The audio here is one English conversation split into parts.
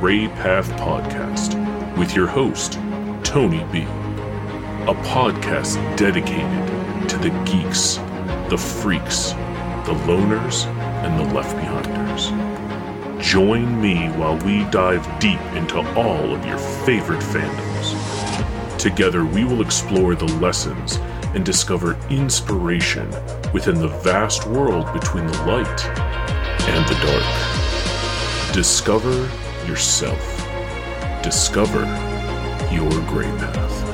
Gray Path Podcast with your host, Tony B. A podcast dedicated to the geeks, the freaks, the loners, and the left behinders. Join me while we dive deep into all of your favorite fandoms. Together, we will explore the lessons and discover inspiration within the vast world between the light and the dark. Discover yourself. Discover your gray path.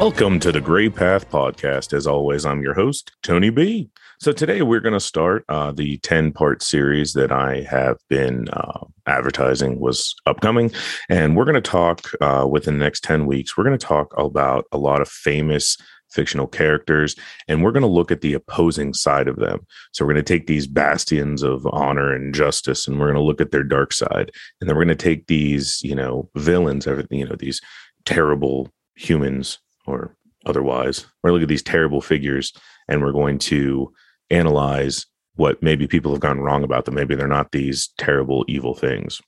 Welcome to the Gray Path Podcast. As always, I'm your host, Tony B. So today we're going to start uh, the 10 part series that I have been uh, advertising was upcoming. And we're going to talk uh, within the next 10 weeks, we're going to talk about a lot of famous fictional characters and we're going to look at the opposing side of them so we're going to take these bastions of honor and justice and we're going to look at their dark side and then we're going to take these you know villains you know these terrible humans or otherwise. We're going to look at these terrible figures and we're going to analyze what maybe people have gone wrong about them. Maybe they're not these terrible, evil things.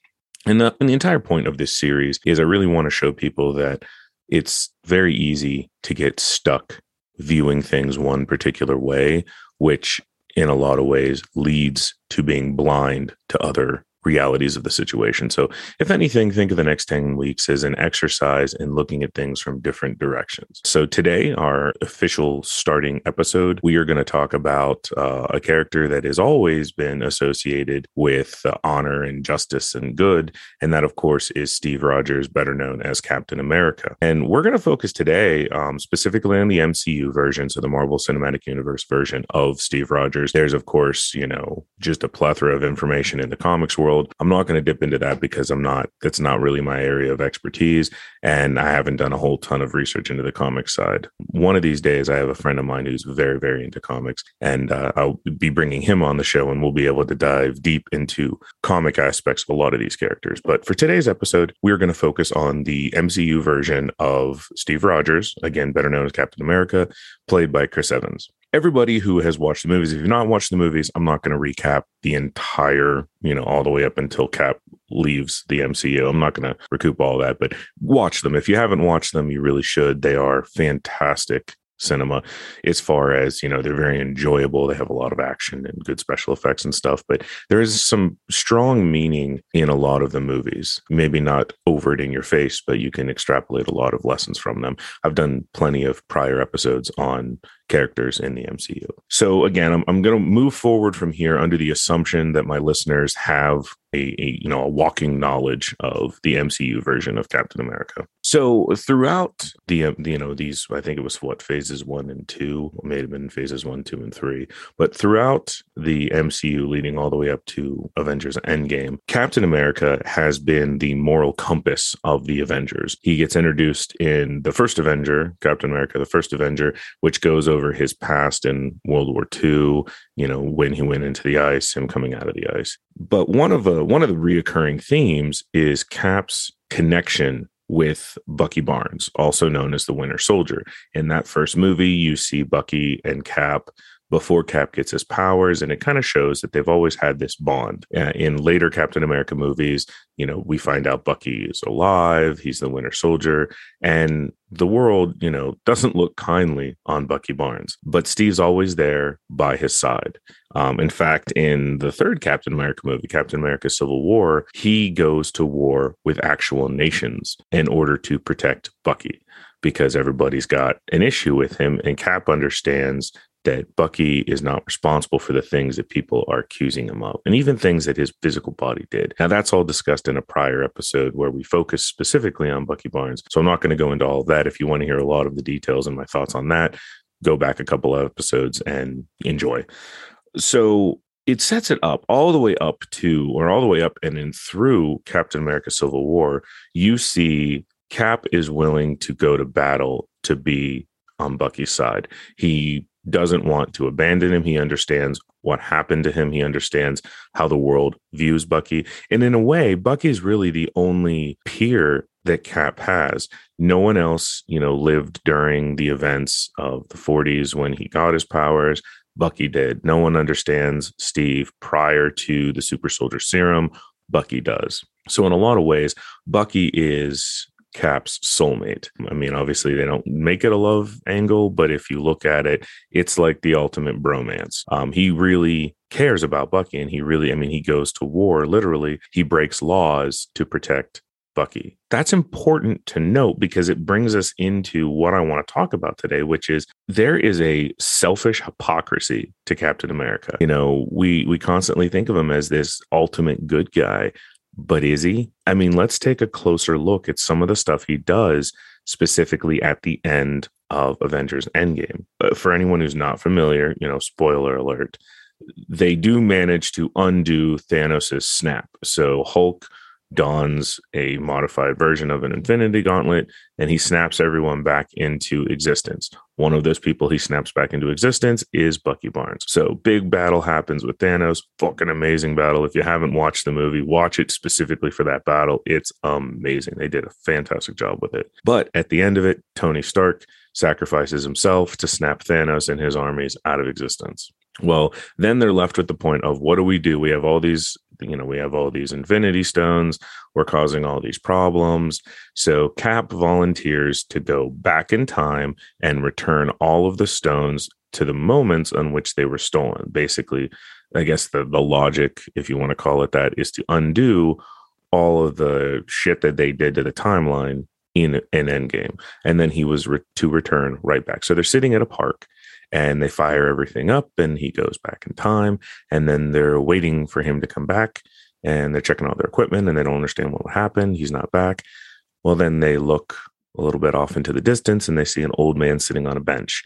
And the, and the entire point of this series is I really want to show people that it's very easy to get stuck viewing things one particular way, which in a lot of ways leads to being blind to other realities of the situation. So, if anything, think of the next 10 weeks as an exercise in looking at things from different directions. So, today, our official starting episode, we are going to talk about uh, a character that has always been associated with uh, honor and justice and good. And that, of course, is Steve Rogers, better known as Captain America. And we're going to focus today um, specifically on the MCU version, so the Marvel Cinematic Universe version of Steve Rogers. There's, of course, you know, just a plethora of information in the comics world world. I'm not going to dip into that because I'm not, that's not really my area of expertise. And I haven't done a whole ton of research into the comics side. One of these days, I have a friend of mine who's very, very into comics, and uh, I'll be bringing him on the show and we'll be able to dive deep into comic aspects of a lot of these characters. But for today's episode, we're going to focus on the MCU version of Steve Rogers, again, better known as Captain America, played by Chris Evans everybody who has watched the movies, if you've not watched the movies, I'm not going to recap the entire, you know, all the way up until Cap leaves the MCU. I'm not going to recoup all that, but watch them. If you haven't watched them, you really should. They are fantastic cinema as far as you know they're very enjoyable they have a lot of action and good special effects and stuff but there is some strong meaning in a lot of the movies maybe not overt in your face but you can extrapolate a lot of lessons from them i've done plenty of prior episodes on characters in the MCU. So again, I'm, I'm going to move forward from here under the assumption that my listeners have a, a, you know a walking knowledge of the MCU version of Captain America. So throughout the, um, you know these I think it was what phases 1 and 2 may have been phases 1 2 and 3 but throughout the MCU leading all the way up to Avengers Endgame Captain America has been the moral compass of the Avengers. He gets introduced in the first Avenger, Captain America the first Avenger, which goes over his past in World War II, you know, when he went into the ice, him coming out of the ice. But one of the one of the reoccurring themes is Cap's connection with Bucky Barnes, also known as the Winter Soldier. In that first movie, you see Bucky and Cap before Cap gets his powers, and it kind of shows that they've always had this bond. Uh, in later Captain America movies, you know, we find out Bucky is alive, he's the Winter Soldier, and the world, you know, doesn't look kindly on Bucky Barnes, but Steve's always there by his side. Um, in fact, in the third Captain America movie, Captain America Civil War, he goes to war with actual nations in order to protect Bucky because everybody's got an issue with him, and Cap understands that Bucky is not responsible for the things that people are accusing him of, and even things that his physical body did. Now, that's all discussed in a prior episode where we focus specifically on Bucky Barnes. So I'm not going to go into all that. If you want to hear a lot of the details and my thoughts on that, go back a couple of episodes and enjoy. So it sets it up all the way up to, or all the way up and then through Captain America Civil War. You see Cap is willing to go to battle to be on Bucky's side. He doesn't want to abandon him. He understands what happened to him. He understands how the world views Bucky. And in a way, Bucky's really the only peer that Cap has. No one else, you know, lived during the events of the 40s when he got his powers. Bucky did. No one understands Steve prior to the super soldier serum. Bucky does. So, in a lot of ways, Bucky is Cap's soulmate. I mean, obviously, they don't make it a love angle, but if you look at it, it's like the ultimate bromance. Um, he really cares about Bucky, and he really, I mean, he goes to war literally. He breaks laws to protect Bucky. That's important to note because it brings us into what I want to talk about today, which is there is a selfish hypocrisy to Captain America. You know, we we constantly think of him as this ultimate good guy, but is he? I mean, let's take a closer look at some of the stuff he does specifically at the end of Avengers Endgame. But for anyone who's not familiar, you know, spoiler alert, they do manage to undo Thanos' snap. So Hulk dons a modified version of an infinity gauntlet and he snaps everyone back into existence. One of those people he snaps back into existence is Bucky Barnes. So big battle happens with Thanos. Fucking amazing battle. If you haven't watched the movie, watch it specifically for that battle. It's amazing. They did a fantastic job with it. But at the end of it, Tony Stark sacrifices himself to snap Thanos and his armies out of existence. Well, then they're left with the point of what do we do? We have all these, you know, we have all these infinity stones. We're causing all these problems. So Cap volunteers to go back in time and return all of the stones to the moments on which they were stolen. Basically, I guess the the logic, if you want to call it that, is to undo all of the shit that they did to the timeline in an Endgame, and then he was re- to return right back. So they're sitting at a park and they fire everything up and he goes back in time and then they're waiting for him to come back and they're checking all their equipment and they don't understand what happened he's not back. Well then they look a little bit off into the distance and they see an old man sitting on a bench.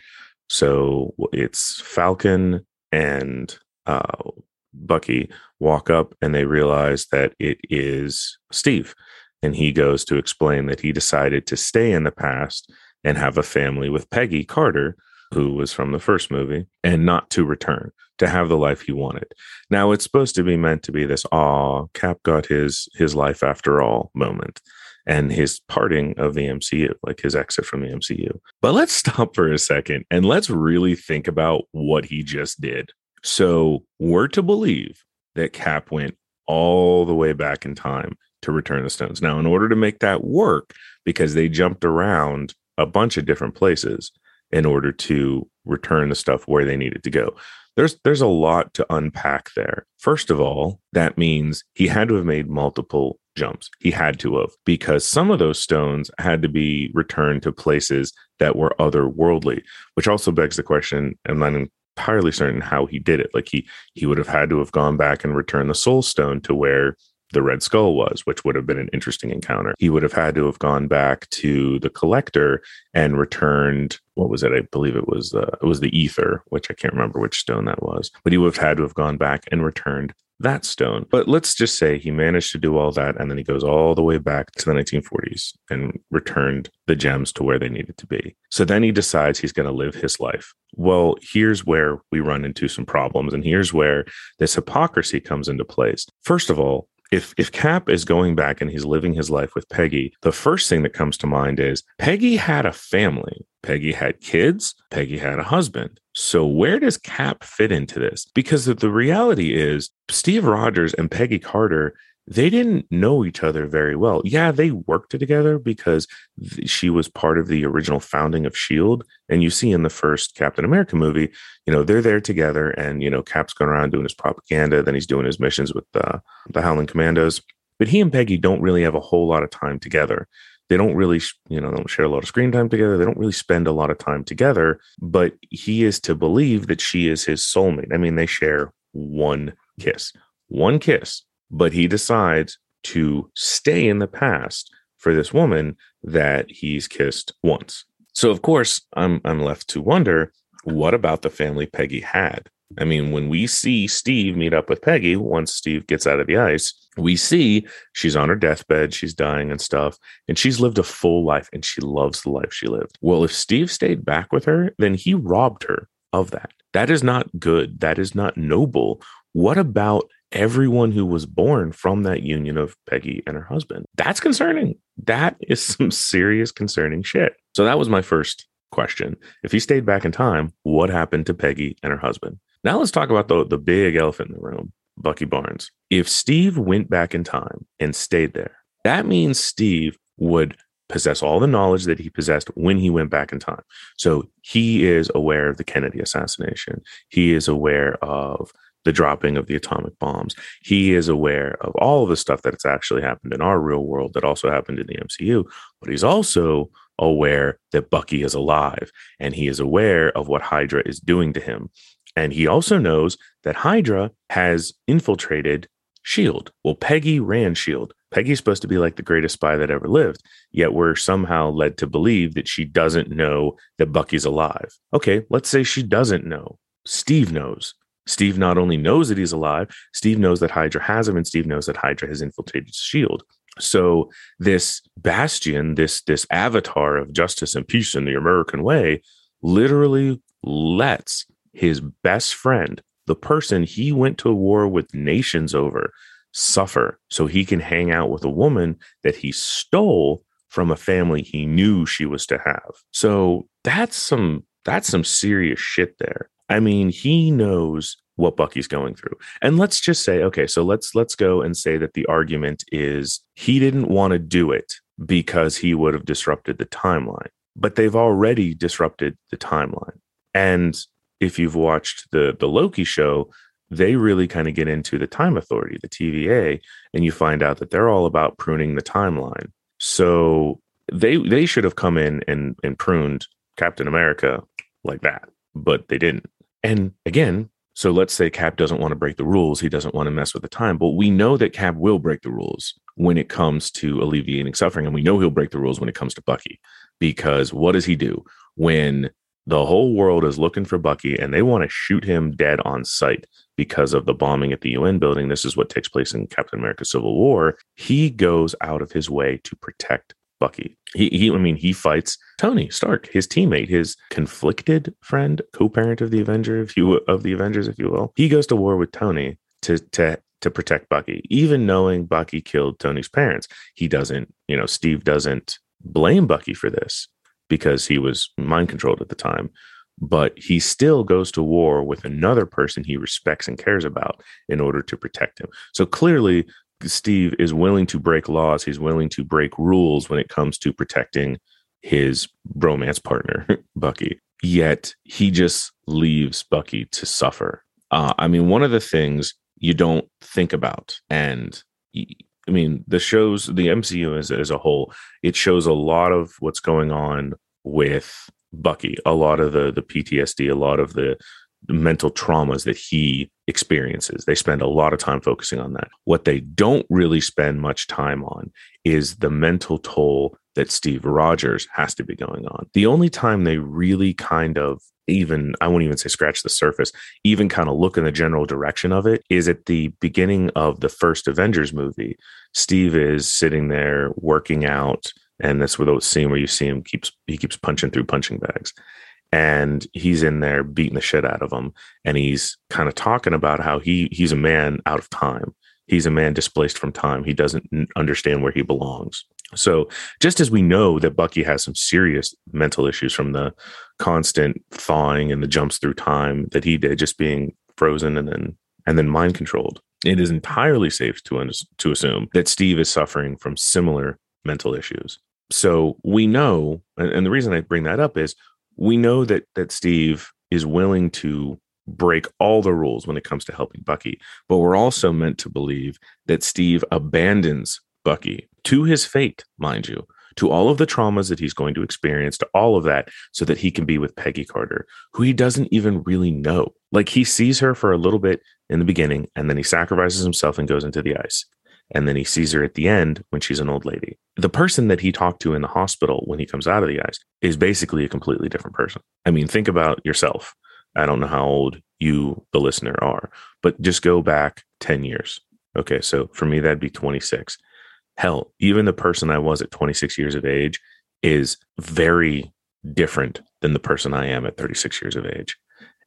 So it's falcon and uh, bucky walk up and they realize that it is steve and he goes to explain that he decided to stay in the past and have a family with peggy carter who was from the first movie, and not to return to have the life he wanted. Now it's supposed to be meant to be this aw, Cap got his his life after all moment and his parting of the MCU, like his exit from the MCU. But let's stop for a second and let's really think about what he just did. So we're to believe that Cap went all the way back in time to return the stones. Now, in order to make that work, because they jumped around a bunch of different places, in order to return the stuff where they needed to go. There's there's a lot to unpack there. First of all, that means he had to have made multiple jumps. He had to have because some of those stones had to be returned to places that were otherworldly, which also begs the question, I'm not entirely certain how he did it. Like he he would have had to have gone back and returned the soul stone to where the Red Skull was, which would have been an interesting encounter. He would have had to have gone back to the collector and returned what was it? I believe it was the it was the Aether, which I can't remember which stone that was. But he would have had to have gone back and returned that stone. But let's just say he managed to do all that and then he goes all the way back to the 1940s and returned the gems to where they needed to be. So then he decides he's going to live his life. Well, here's where we run into some problems and here's where this hypocrisy comes into place. First of all, if if Cap is going back and he's living his life with Peggy, the first thing that comes to mind is Peggy had a family. Peggy had kids. Peggy had a husband. So where does Cap fit into this? Because the reality is Steve Rogers and Peggy Carter they didn't know each other very well. Yeah, they worked together because th- she was part of the original founding of Shield, and you see in the first Captain America movie, you know, they're there together, and you know, Cap's going around doing his propaganda, then he's doing his missions with the the Howling Commandos. But he and Peggy don't really have a whole lot of time together. They don't really, you know, don't share a lot of screen time together. They don't really spend a lot of time together. But he is to believe that she is his soulmate. I mean, they share one kiss, one kiss but he decides to stay in the past for this woman that he's kissed once. So of course, I'm I'm left to wonder what about the family Peggy had? I mean, when we see Steve meet up with Peggy once Steve gets out of the ice, we see she's on her deathbed, she's dying and stuff, and she's lived a full life and she loves the life she lived. Well, if Steve stayed back with her, then he robbed her of that. That is not good. That is not noble. What about everyone who was born from that union of Peggy and her husband? That's concerning. That is some serious concerning shit. So that was my first question. If he stayed back in time, what happened to Peggy and her husband? Now let's talk about the, the big elephant in the room, Bucky Barnes. If Steve went back in time and stayed there, that means Steve would possess all the knowledge that he possessed when he went back in time. So he is aware of the Kennedy assassination. He is aware of the dropping of the atomic bombs. He is aware of all of the stuff that's actually happened in our real world that also happened in the MCU, but he's also aware that Bucky is alive and he is aware of what Hydra is doing to him. And he also knows that Hydra has infiltrated S.H.I.E.L.D. Well, Peggy ran S.H.I.E.L.D. Peggy's supposed to be like the greatest spy that ever lived, yet we're somehow led to believe that she doesn't know that Bucky's alive. Okay, let's say she doesn't know. Steve knows. Steve not only knows that he's alive, Steve knows that Hydra has him, and Steve knows that Hydra has infiltrated S.H.I.E.L.D. So this bastion, this this avatar of justice and peace in the American way, literally lets his best friend, the person he went to war with nations over, suffer so he can hang out with a woman that he stole from a family he knew she was to have. So that's some that's some serious shit there. I mean, he knows what Bucky's going through. And let's just say, okay, so let's let's go and say that the argument is he didn't want to do it because he would have disrupted the timeline. But they've already disrupted the timeline. And if you've watched the the Loki show, they really kind of get into the time authority, the TVA, and you find out that they're all about pruning the timeline. So they they should have come in and and pruned Captain America like that, but they didn't. And again, so let's say Cap doesn't want to break the rules, he doesn't want to mess with the time, but we know that Cap will break the rules when it comes to alleviating suffering and we know he'll break the rules when it comes to Bucky because what does he do when the whole world is looking for Bucky and they want to shoot him dead on sight because of the bombing at the UN building. This is what takes place in Captain America Civil War. He goes out of his way to protect Bucky. He, he I mean, he fights Tony Stark, his teammate, his conflicted friend, co-parent of the Avenger, if you of the Avengers, if you will. He goes to war with Tony to to to protect Bucky, even knowing Bucky killed Tony's parents. He doesn't, you know, Steve doesn't blame Bucky for this because he was mind controlled at the time. But he still goes to war with another person he respects and cares about in order to protect him. So clearly, Steve is willing to break laws. He's willing to break rules when it comes to protecting his romance partner, Bucky. Yet he just leaves Bucky to suffer. Uh, I mean, one of the things you don't think about, and I mean, the shows, the MCU as, as a whole, it shows a lot of what's going on with Bucky, a lot of the the PTSD, a lot of the mental traumas that he experiences. They spend a lot of time focusing on that. What they don't really spend much time on is the mental toll that Steve Rogers has to be going on. The only time they really kind of even I won't even say scratch the surface, even kind of look in the general direction of it is at the beginning of the first Avengers movie. Steve is sitting there working out, and that's where the scene where you see him keeps he keeps punching through punching bags. And he's in there beating the shit out of him. And he's kind of talking about how he he's a man out of time. He's a man displaced from time. He doesn't understand where he belongs. So, just as we know that Bucky has some serious mental issues from the constant thawing and the jumps through time that he did, just being frozen and then and then mind controlled, it is entirely safe to un- to assume that Steve is suffering from similar mental issues. So we know, and the reason I bring that up is we know that that Steve is willing to break all the rules when it comes to helping Bucky, but we're also meant to believe that Steve abandons Bucky to his fate, mind you, to all of the traumas that he's going to experience, to all of that, so that he can be with Peggy Carter, who he doesn't even really know. Like he sees her for a little bit in the beginning, and then he sacrifices himself and goes into the ice. And then he sees her at the end when she's an old lady. The person that he talked to in the hospital when he comes out of the ice is basically a completely different person. I mean, think about yourself. I don't know how old you, the listener, are, but just go back 10 years. Okay, so for me, that'd be 26 hell, even the person I was at 26 years of age is very different than the person I am at 36 years of age.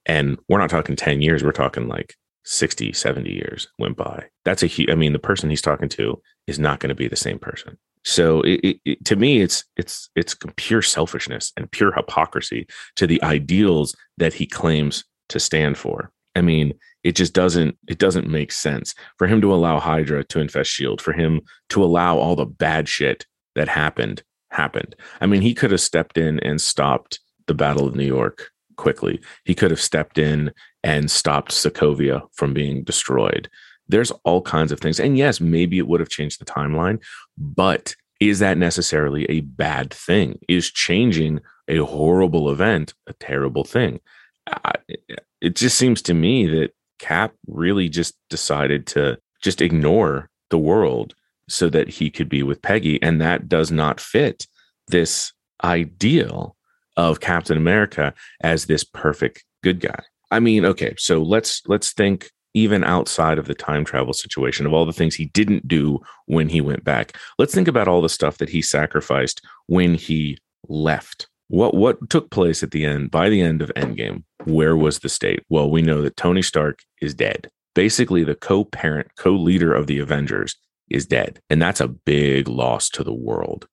And we're not talking 10 years, we're talking like 60, 70 years went by. That's a huge, I mean, the person he's talking to is not going to be the same person. So it, it, it, to me, it's it's it's pure selfishness and pure hypocrisy to the ideals that he claims to stand for. I mean, it just doesn't it doesn't make sense for him to allow Hydra to infest Shield, for him to allow all the bad shit that happened happened. I mean, he could have stepped in and stopped the Battle of New York quickly. He could have stepped in and stopped Sokovia from being destroyed. There's all kinds of things. And yes, maybe it would have changed the timeline, but is that necessarily a bad thing? Is changing a horrible event a terrible thing? I, it just seems to me that Cap really just decided to just ignore the world so that he could be with Peggy. And that does not fit this ideal of Captain America as this perfect good guy. I mean, okay, so let's let's think even outside of the time travel situation of all the things he didn't do when he went back. Let's think about all the stuff that he sacrificed when he left. What what took place at the end by the end of Endgame? Where was the state? Well, we know that Tony Stark is dead. Basically, the co-parent, co-leader of the Avengers is dead. And that's a big loss to the world.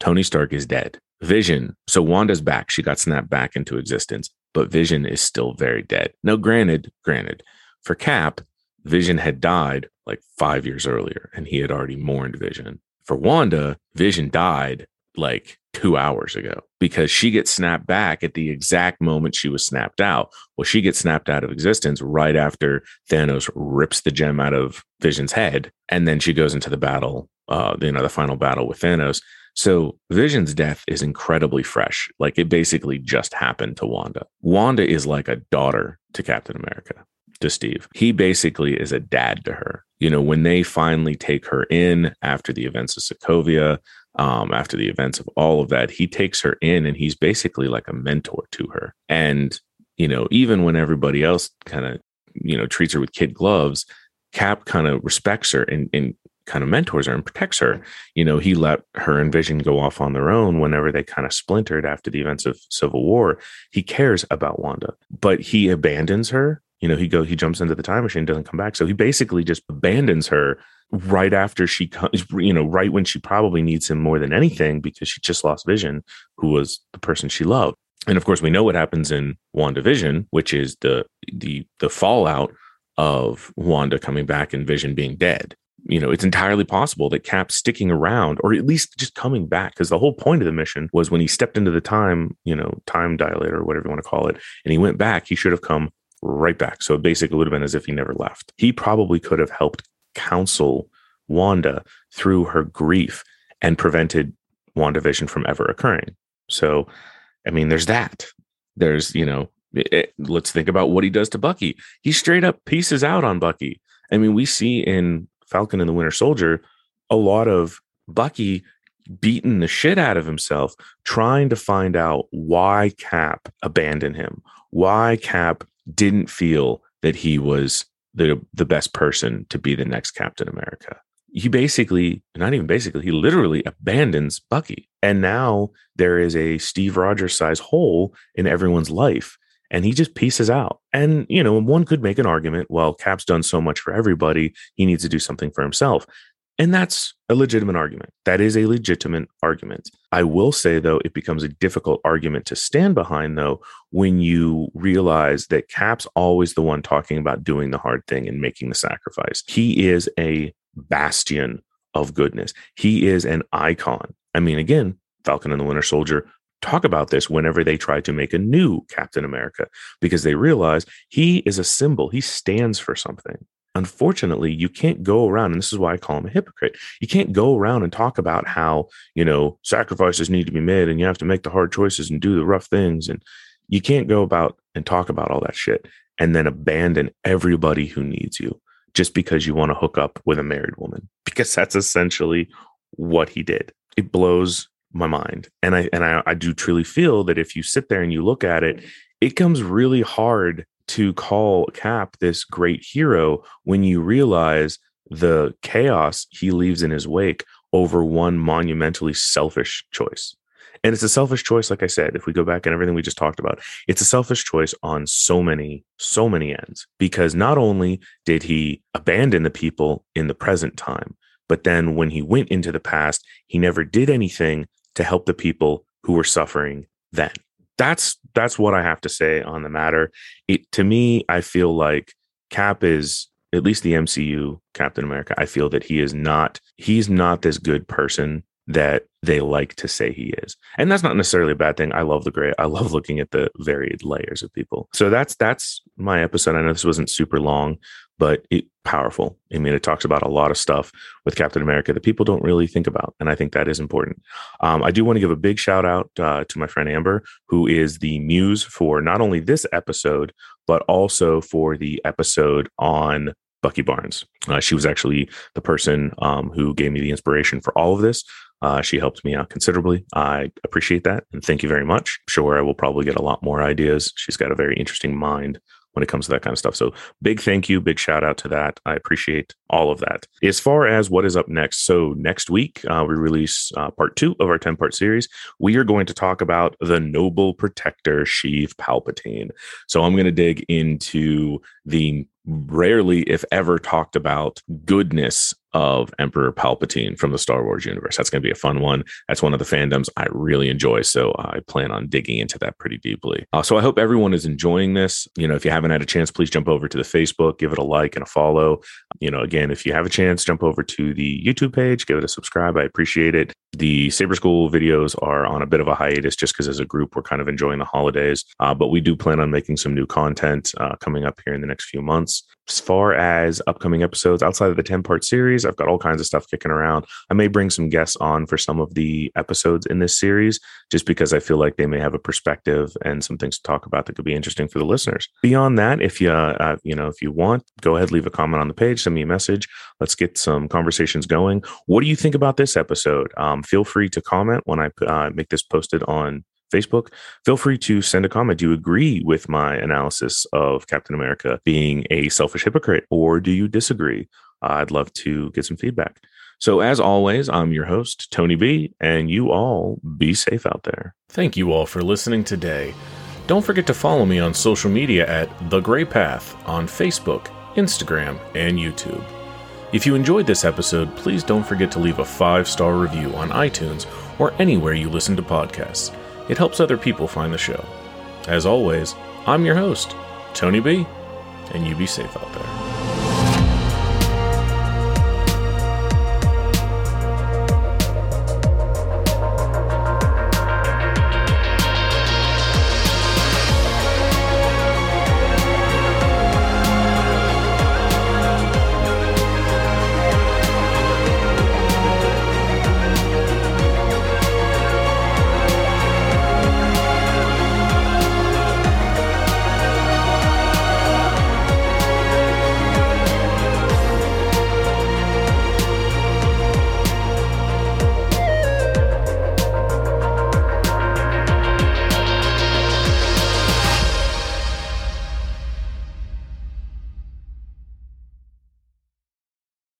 Tony Stark is dead. Vision. So Wanda's back. She got snapped back into existence, but Vision is still very dead. Now, granted, granted, for Cap, Vision had died like five years earlier and he had already mourned Vision. For Wanda, Vision died like two hours ago because she gets snapped back at the exact moment she was snapped out. Well, she gets snapped out of existence right after Thanos rips the gem out of Vision's head. And then she goes into the battle, uh, you know, the final battle with Thanos. So Vision's death is incredibly fresh. Like it basically just happened to Wanda. Wanda is like a daughter to Captain America, to Steve. He basically is a dad to her. You know, when they finally take her in after the events of Sokovia, um, after the events of all of that, he takes her in and he's basically like a mentor to her. And, you know, even when everybody else kind of, you know, treats her with kid gloves, Cap kind of respects her and, and kind of mentors her and protects her. You know, he let her and Vision go off on their own whenever they kind of splintered after the events of Civil War. He cares about Wanda, but he abandons her. You know, he go he jumps into the time machine, doesn't come back. So he basically just abandons her right after she comes, you know, right when she probably needs him more than anything because she just lost Vision, who was the person she loved. And of course, we know what happens in WandaVision, which is the the the fallout of Wanda coming back and Vision being dead you know, it's entirely possible that Cap's sticking around or at least just coming back because the whole point of the mission was when he stepped into the time, you know, time dilator or whatever you want to call it, and he went back, he should have come right back. So basically, it would have been as if he never left. He probably could have helped counsel Wanda through her grief and prevented WandaVision from ever occurring. So, I mean, there's that. There's, you know, it, it, let's think about what he does to Bucky. He straight up pieces out on Bucky. I mean, we see in Falcon and the Winter Soldier, a lot of Bucky beating the shit out of himself trying to find out why Cap abandoned him, why Cap didn't feel that he was the the best person to be the next Captain America. He basically, not even basically, he literally abandons Bucky. And now there is a Steve Rogers size hole in everyone's life and he just pieces out. And, you know, one could make an argument, well, Cap's done so much for everybody, he needs to do something for himself. And that's a legitimate argument. That is a legitimate argument. I will say, though, it becomes a difficult argument to stand behind, though, when you realize that Cap's always the one talking about doing the hard thing and making the sacrifice. He is a bastion of goodness, he is an icon. I mean, again, Falcon and the Winter Soldier talk about this whenever they try to make a new Captain America because they realize he is a symbol, he stands for something. Unfortunately, you can't go around, and this is why I call him a hypocrite. You can't go around and talk about how, you know, sacrifices need to be made and you have to make the hard choices and do the rough things. And you can't go about and talk about all that shit and then abandon everybody who needs you just because you want to hook up with a married woman, because that's essentially what he did. It blows my mind. And I and I, I do truly feel that if you sit there and you look at it, it comes really hard to call Cap this great hero when you realize the chaos he leaves in his wake over one monumentally selfish choice. And it's a selfish choice, like I said, if we go back and everything we just talked about, it's a selfish choice on so many, so many ends. Because not only did he abandon the people in the present time, but then when he went into the past, he never did anything to help the people who were suffering then. That's that's what I have to say on the matter. It to me, I feel like Cap is at least the MCU Captain America. I feel that he is not he's not this good person that they like to say he is. And that's not necessarily a bad thing. I love the gray. I love looking at the varied layers of people. So that's that's my episode. I know this wasn't super long, but it powerful. I mean, it talks about a lot of stuff with Captain America that people don't really think about, and I think that is important. Um, I do want to give a big shout out uh, to my friend Amber, who is the muse for not only this episode but also for the episode on Bucky Barnes. Uh, she was actually the person um, who gave me the inspiration for all of this. Uh, she helped me out considerably. I appreciate that. And thank you very much. I'm sure I will probably get a lot more ideas. She's got a very interesting mind when it comes to that kind of stuff. So big thank you, big shout out to that. I appreciate all of that. As far as what is up next, so next week uh, we release uh, part two of our 10 part series. We are going to talk about the Noble Protector Sheev Palpatine. So I'm going to dig into the rarely, if ever, talked about goodness of Emperor Palpatine from the Star Wars universe. That's going to be a fun one. That's one of the fandoms I really enjoy. So I plan on digging into that pretty deeply. Uh, so I hope everyone is enjoying this. You know, if you haven't had a chance, please jump over to the Facebook, give it a like and a follow. You know, again, if you have a chance, jump over to the YouTube page, give it a subscribe. I appreciate it. The Saber School videos are on a bit of a hiatus just because as a group, we're kind of enjoying the holidays. Uh, but we do plan on making some new content uh, coming up here in the next few months. As far as upcoming episodes outside of the 10 part series, I've got all kinds of stuff kicking around. I may bring some guests on for some of the episodes in this series just because I feel like they may have a perspective and some things to talk about that could be interesting for the listeners. Beyond that, if you uh, you know, if you want, go ahead leave a comment on the page, send me a message. Let's get some conversations going. What do you think about this episode? Um, feel free to comment when I uh, make this posted on Facebook, feel free to send a comment. Do you agree with my analysis of Captain America being a selfish hypocrite, or do you disagree? I'd love to get some feedback. So, as always, I'm your host, Tony B, and you all be safe out there. Thank you all for listening today. Don't forget to follow me on social media at The Gray Path on Facebook, Instagram, and YouTube. If you enjoyed this episode, please don't forget to leave a five star review on iTunes or anywhere you listen to podcasts. It helps other people find the show. As always, I'm your host, Tony B, and you be safe out there.